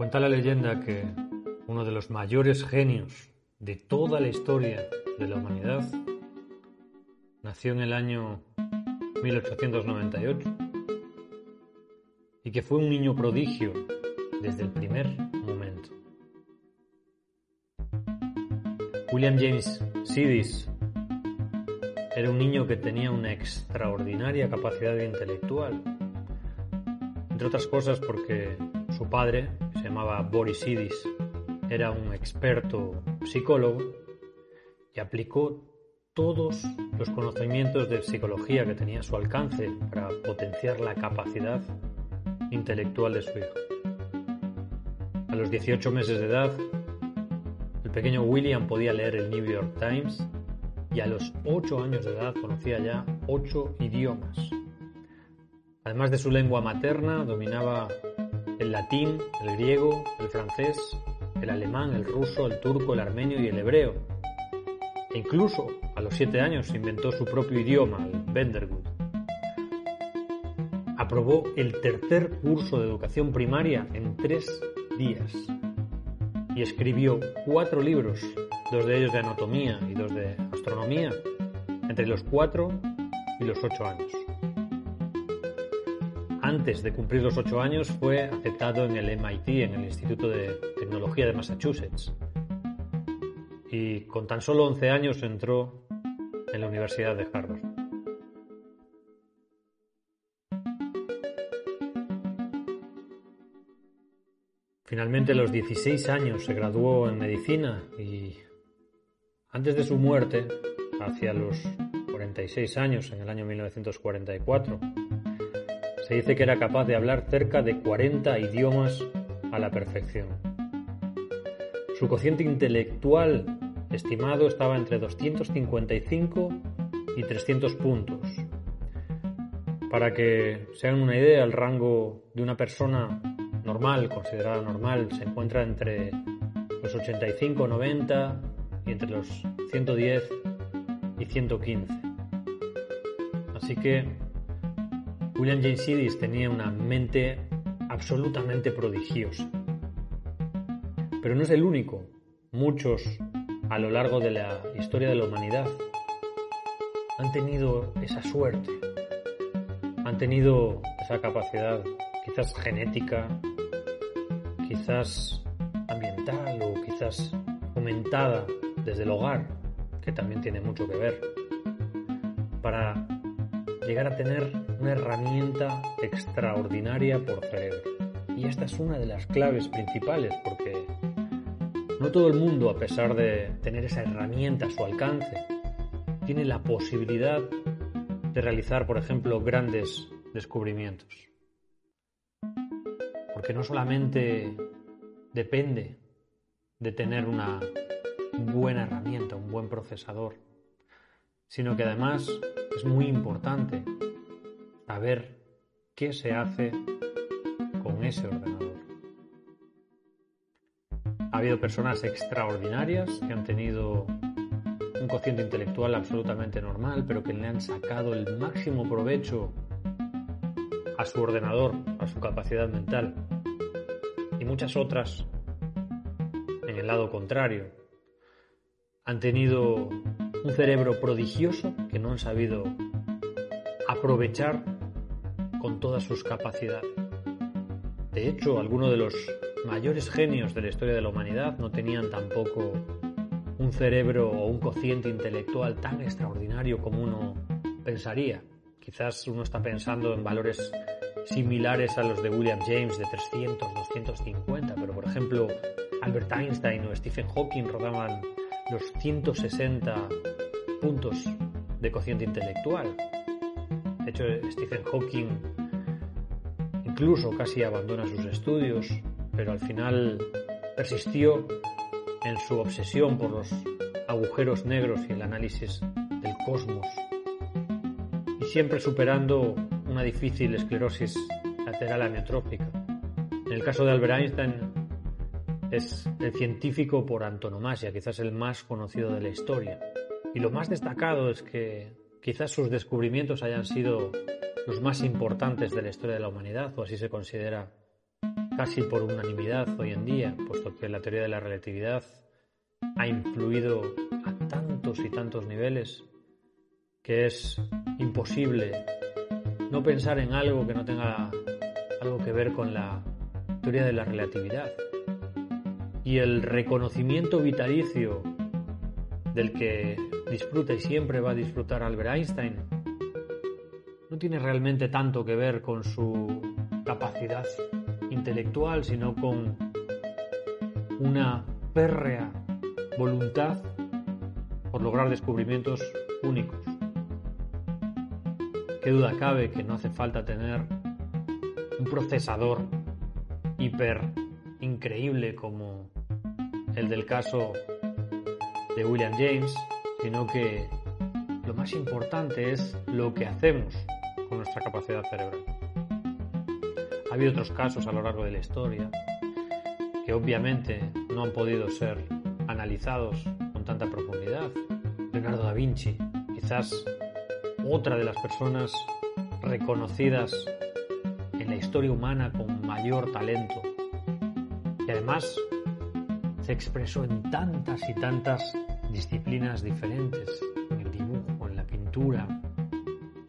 Cuenta la leyenda que uno de los mayores genios de toda la historia de la humanidad nació en el año 1898 y que fue un niño prodigio desde el primer momento. William James Sidis era un niño que tenía una extraordinaria capacidad intelectual, entre otras cosas porque su padre, que se llamaba Boris Sidis, era un experto psicólogo y aplicó todos los conocimientos de psicología que tenía a su alcance para potenciar la capacidad intelectual de su hijo. A los 18 meses de edad, el pequeño William podía leer el New York Times y a los 8 años de edad conocía ya 8 idiomas. Además de su lengua materna, dominaba el latín, el griego, el francés, el alemán, el ruso, el turco, el armenio y el hebreo. E incluso a los 7 años inventó su propio idioma, el Bendergut aprobó el tercer curso de educación primaria en tres días y escribió cuatro libros, dos de ellos de anatomía y dos de astronomía, entre los cuatro y los ocho años. Antes de cumplir los ocho años fue aceptado en el MIT, en el Instituto de Tecnología de Massachusetts, y con tan solo 11 años entró en la Universidad de Harvard. Finalmente a los 16 años se graduó en medicina y antes de su muerte, hacia los 46 años, en el año 1944, se dice que era capaz de hablar cerca de 40 idiomas a la perfección. Su cociente intelectual estimado estaba entre 255 y 300 puntos. Para que se hagan una idea, el rango de una persona normal, considerada normal, se encuentra entre los 85, 90 y entre los 110 y 115. Así que William James Sidis tenía una mente absolutamente prodigiosa. Pero no es el único. Muchos a lo largo de la historia de la humanidad han tenido esa suerte, han tenido esa capacidad quizás genética, quizás ambiental o quizás fomentada desde el hogar, que también tiene mucho que ver, para llegar a tener una herramienta extraordinaria por cerebro. Y esta es una de las claves principales porque no todo el mundo, a pesar de tener esa herramienta a su alcance, tiene la posibilidad de realizar, por ejemplo, grandes descubrimientos porque no solamente depende de tener una buena herramienta, un buen procesador, sino que además es muy importante saber qué se hace con ese ordenador. Ha habido personas extraordinarias que han tenido un cociente intelectual absolutamente normal, pero que le han sacado el máximo provecho a su ordenador, a su capacidad mental. Y muchas otras, en el lado contrario, han tenido un cerebro prodigioso que no han sabido aprovechar con todas sus capacidades. De hecho, algunos de los mayores genios de la historia de la humanidad no tenían tampoco un cerebro o un cociente intelectual tan extraordinario como uno pensaría. Quizás uno está pensando en valores similares a los de William James de 300, 250, pero por ejemplo Albert Einstein o Stephen Hawking rodaban los 160 puntos de cociente intelectual. De hecho, Stephen Hawking incluso casi abandona sus estudios, pero al final persistió en su obsesión por los agujeros negros y el análisis del cosmos, y siempre superando una difícil esclerosis lateral amiotrófica. En el caso de Albert Einstein es el científico por antonomasia, quizás el más conocido de la historia. Y lo más destacado es que quizás sus descubrimientos hayan sido los más importantes de la historia de la humanidad, o así se considera casi por unanimidad hoy en día, puesto que la teoría de la relatividad ha influido a tantos y tantos niveles que es imposible no pensar en algo que no tenga algo que ver con la teoría de la relatividad. Y el reconocimiento vitalicio del que disfruta y siempre va a disfrutar Albert Einstein no tiene realmente tanto que ver con su capacidad intelectual, sino con una férrea voluntad por lograr descubrimientos únicos. Qué duda cabe que no hace falta tener un procesador hiper increíble como el del caso de William James, sino que lo más importante es lo que hacemos con nuestra capacidad cerebral. Ha habido otros casos a lo largo de la historia que obviamente no han podido ser analizados con tanta profundidad. Leonardo da Vinci, quizás otra de las personas reconocidas en la historia humana con mayor talento. Y además expresó en tantas y tantas disciplinas diferentes, en el dibujo, en la pintura,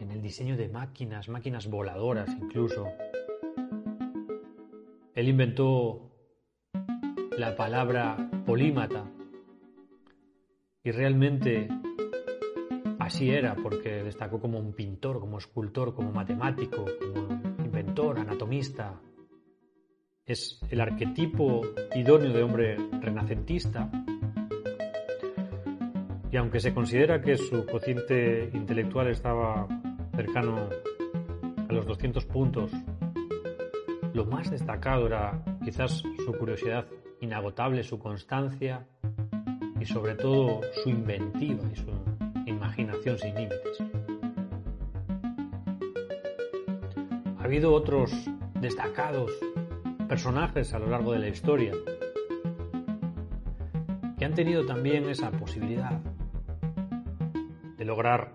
en el diseño de máquinas, máquinas voladoras incluso. Él inventó la palabra polímata y realmente así era porque destacó como un pintor, como escultor, como matemático, como inventor, anatomista. Es el arquetipo idóneo de hombre renacentista y aunque se considera que su cociente intelectual estaba cercano a los 200 puntos, lo más destacado era quizás su curiosidad inagotable, su constancia y sobre todo su inventiva y su imaginación sin límites. Ha habido otros destacados personajes a lo largo de la historia que han tenido también esa posibilidad de lograr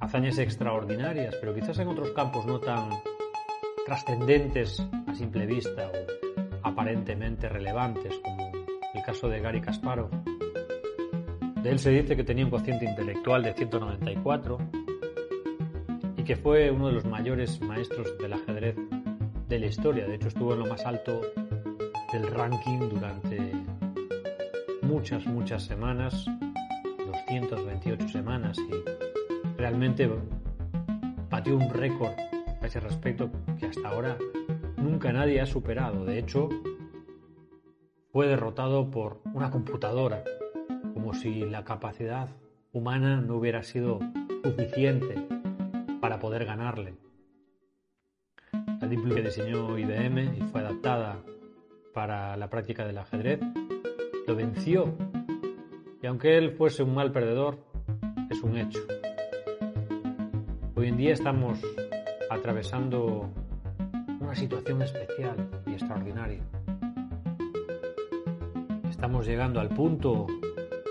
hazañas extraordinarias, pero quizás en otros campos no tan trascendentes a simple vista o aparentemente relevantes, como el caso de Gary Kasparov. De él se dice que tenía un cociente intelectual de 194 y que fue uno de los mayores maestros del ajedrez de la historia. De hecho, estuvo en lo más alto del ranking durante muchas, muchas semanas, 228 semanas, y realmente batió un récord a ese respecto que hasta ahora nunca nadie ha superado. De hecho, fue derrotado por una computadora, como si la capacidad humana no hubiera sido suficiente para poder ganarle. La que diseñó IBM y fue adaptada para la práctica del ajedrez, lo venció. Y aunque él fuese un mal perdedor, es un hecho. Hoy en día estamos atravesando una situación especial y extraordinaria. Estamos llegando al punto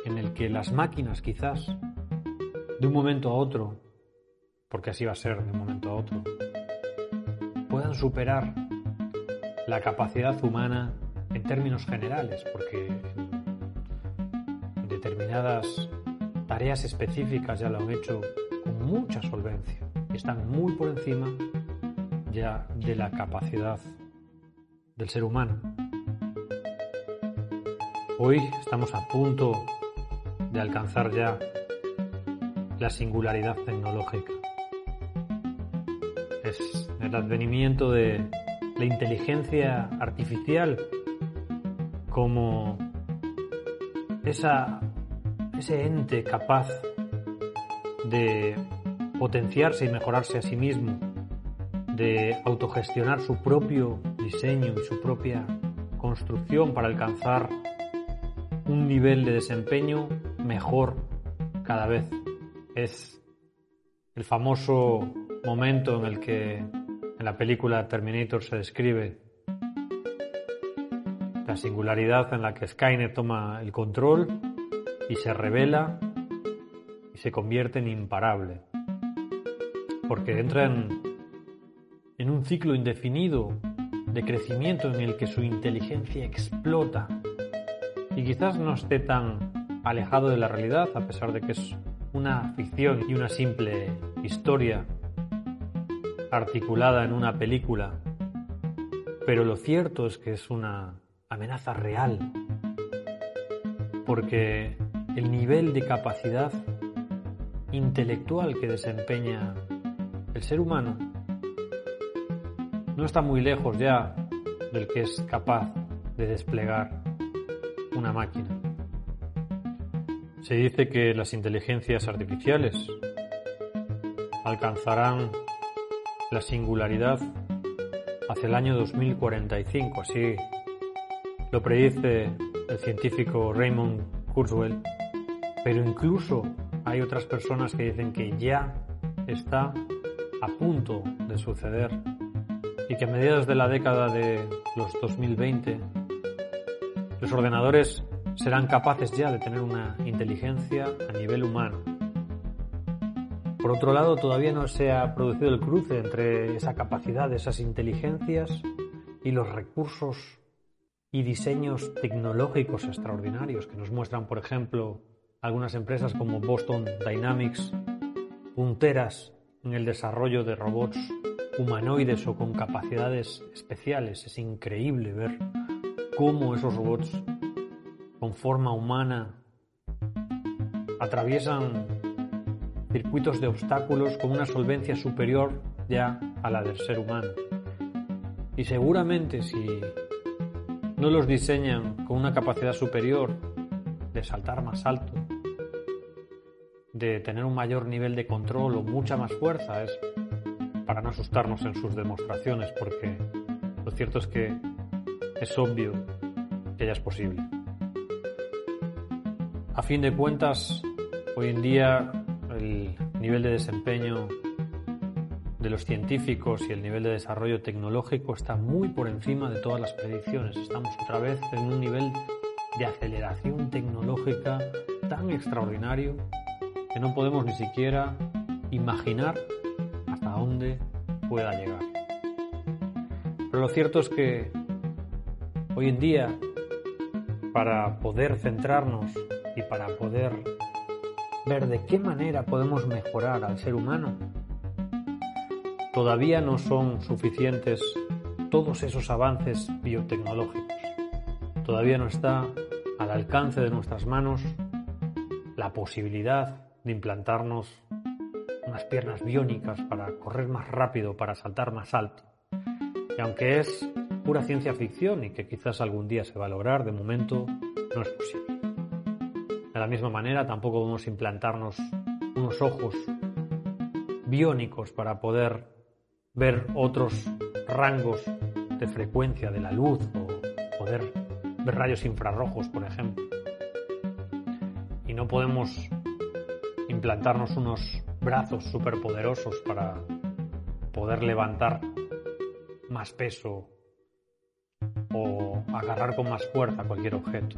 en el que las máquinas quizás, de un momento a otro, porque así va a ser de un momento a otro, superar la capacidad humana en términos generales, porque determinadas tareas específicas ya lo han hecho con mucha solvencia están muy por encima ya de la capacidad del ser humano. Hoy estamos a punto de alcanzar ya la singularidad tecnológica. Es el advenimiento de la inteligencia artificial como esa, ese ente capaz de potenciarse y mejorarse a sí mismo, de autogestionar su propio diseño y su propia construcción para alcanzar un nivel de desempeño mejor cada vez. Es el famoso momento en el que en la película Terminator se describe la singularidad en la que Skynet toma el control y se revela y se convierte en imparable. Porque entra en, un ciclo indefinido de crecimiento en el que su inteligencia explota. Y quizás no esté tan alejado de la realidad a pesar de que es una ficción y una simple historia articulada en una película, pero lo cierto es que es una amenaza real, porque el nivel de capacidad intelectual que desempeña el ser humano no está muy lejos ya del que es capaz de desplegar una máquina. Se dice que las inteligencias artificiales alcanzarán la singularidad hacia el año 2045, así lo predice el científico Raymond Kurzweil, pero incluso hay otras personas que dicen que ya está a punto de suceder y que a mediados de la década de los 2020 los ordenadores serán capaces ya de tener una inteligencia a nivel humano. Por otro lado, todavía no se ha producido el cruce entre esa capacidad esas inteligencias y los recursos y diseños tecnológicos extraordinarios que nos muestran, por ejemplo, algunas empresas como Boston Dynamics, punteras en el desarrollo de robots humanoides o con capacidades especiales. Es increíble ver cómo esos robots con forma humana atraviesan circuitos de obstáculos con una solvencia superior ya a la del ser humano. Y seguramente si no los diseñan con una capacidad superior de saltar más alto, de tener un mayor nivel de control o mucha más fuerza, es para no asustarnos en sus demostraciones, porque lo cierto es que es obvio que ya es posible. A fin de cuentas, hoy en día el nivel de desempeño de los científicos y el nivel de desarrollo tecnológico está muy por encima de todas las predicciones. Estamos otra vez en un nivel de aceleración tecnológica tan extraordinario que no podemos ni siquiera imaginar hasta dónde pueda llegar. Pero lo cierto es que hoy en día, para poder centrarnos y para poder ver de qué manera podemos mejorar al ser humano, todavía no son suficientes todos esos avances biotecnológicos. Todavía no está al alcance de nuestras manos la posibilidad de implantarnos unas piernas biónicas para correr más rápido, para saltar más alto. Y aunque es pura ciencia ficción y que quizás algún día se va a lograr, de momento no es posible. De la misma manera, tampoco podemos implantarnos unos ojos biónicos para poder ver otros rangos de frecuencia de la luz o poder ver rayos infrarrojos, por ejemplo. Y no podemos implantarnos unos brazos superpoderosos para poder levantar más peso o agarrar con más fuerza cualquier objeto.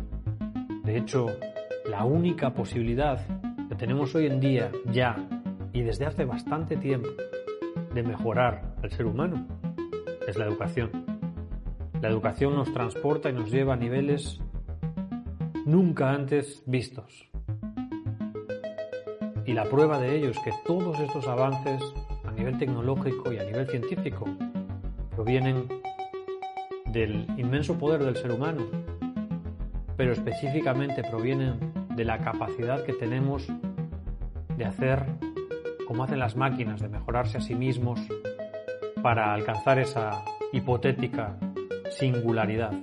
De hecho, la única posibilidad que tenemos hoy en día ya y desde hace bastante tiempo de mejorar al ser humano es la educación. La educación nos transporta y nos lleva a niveles nunca antes vistos. Y la prueba de ello es que todos estos avances a nivel tecnológico y a nivel científico provienen del inmenso poder del ser humano, pero específicamente provienen de la capacidad que tenemos de hacer como hacen las máquinas, de mejorarse a sí mismos para alcanzar esa hipotética singularidad.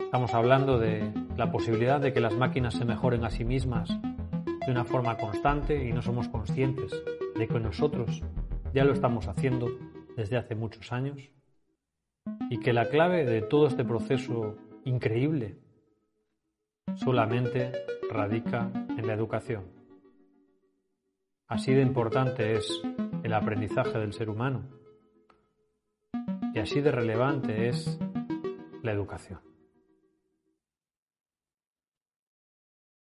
Estamos hablando de la posibilidad de que las máquinas se mejoren a sí mismas de una forma constante y no somos conscientes de que nosotros ya lo estamos haciendo desde hace muchos años y que la clave de todo este proceso increíble solamente radica en la educación. Así de importante es el aprendizaje del ser humano y así de relevante es la educación.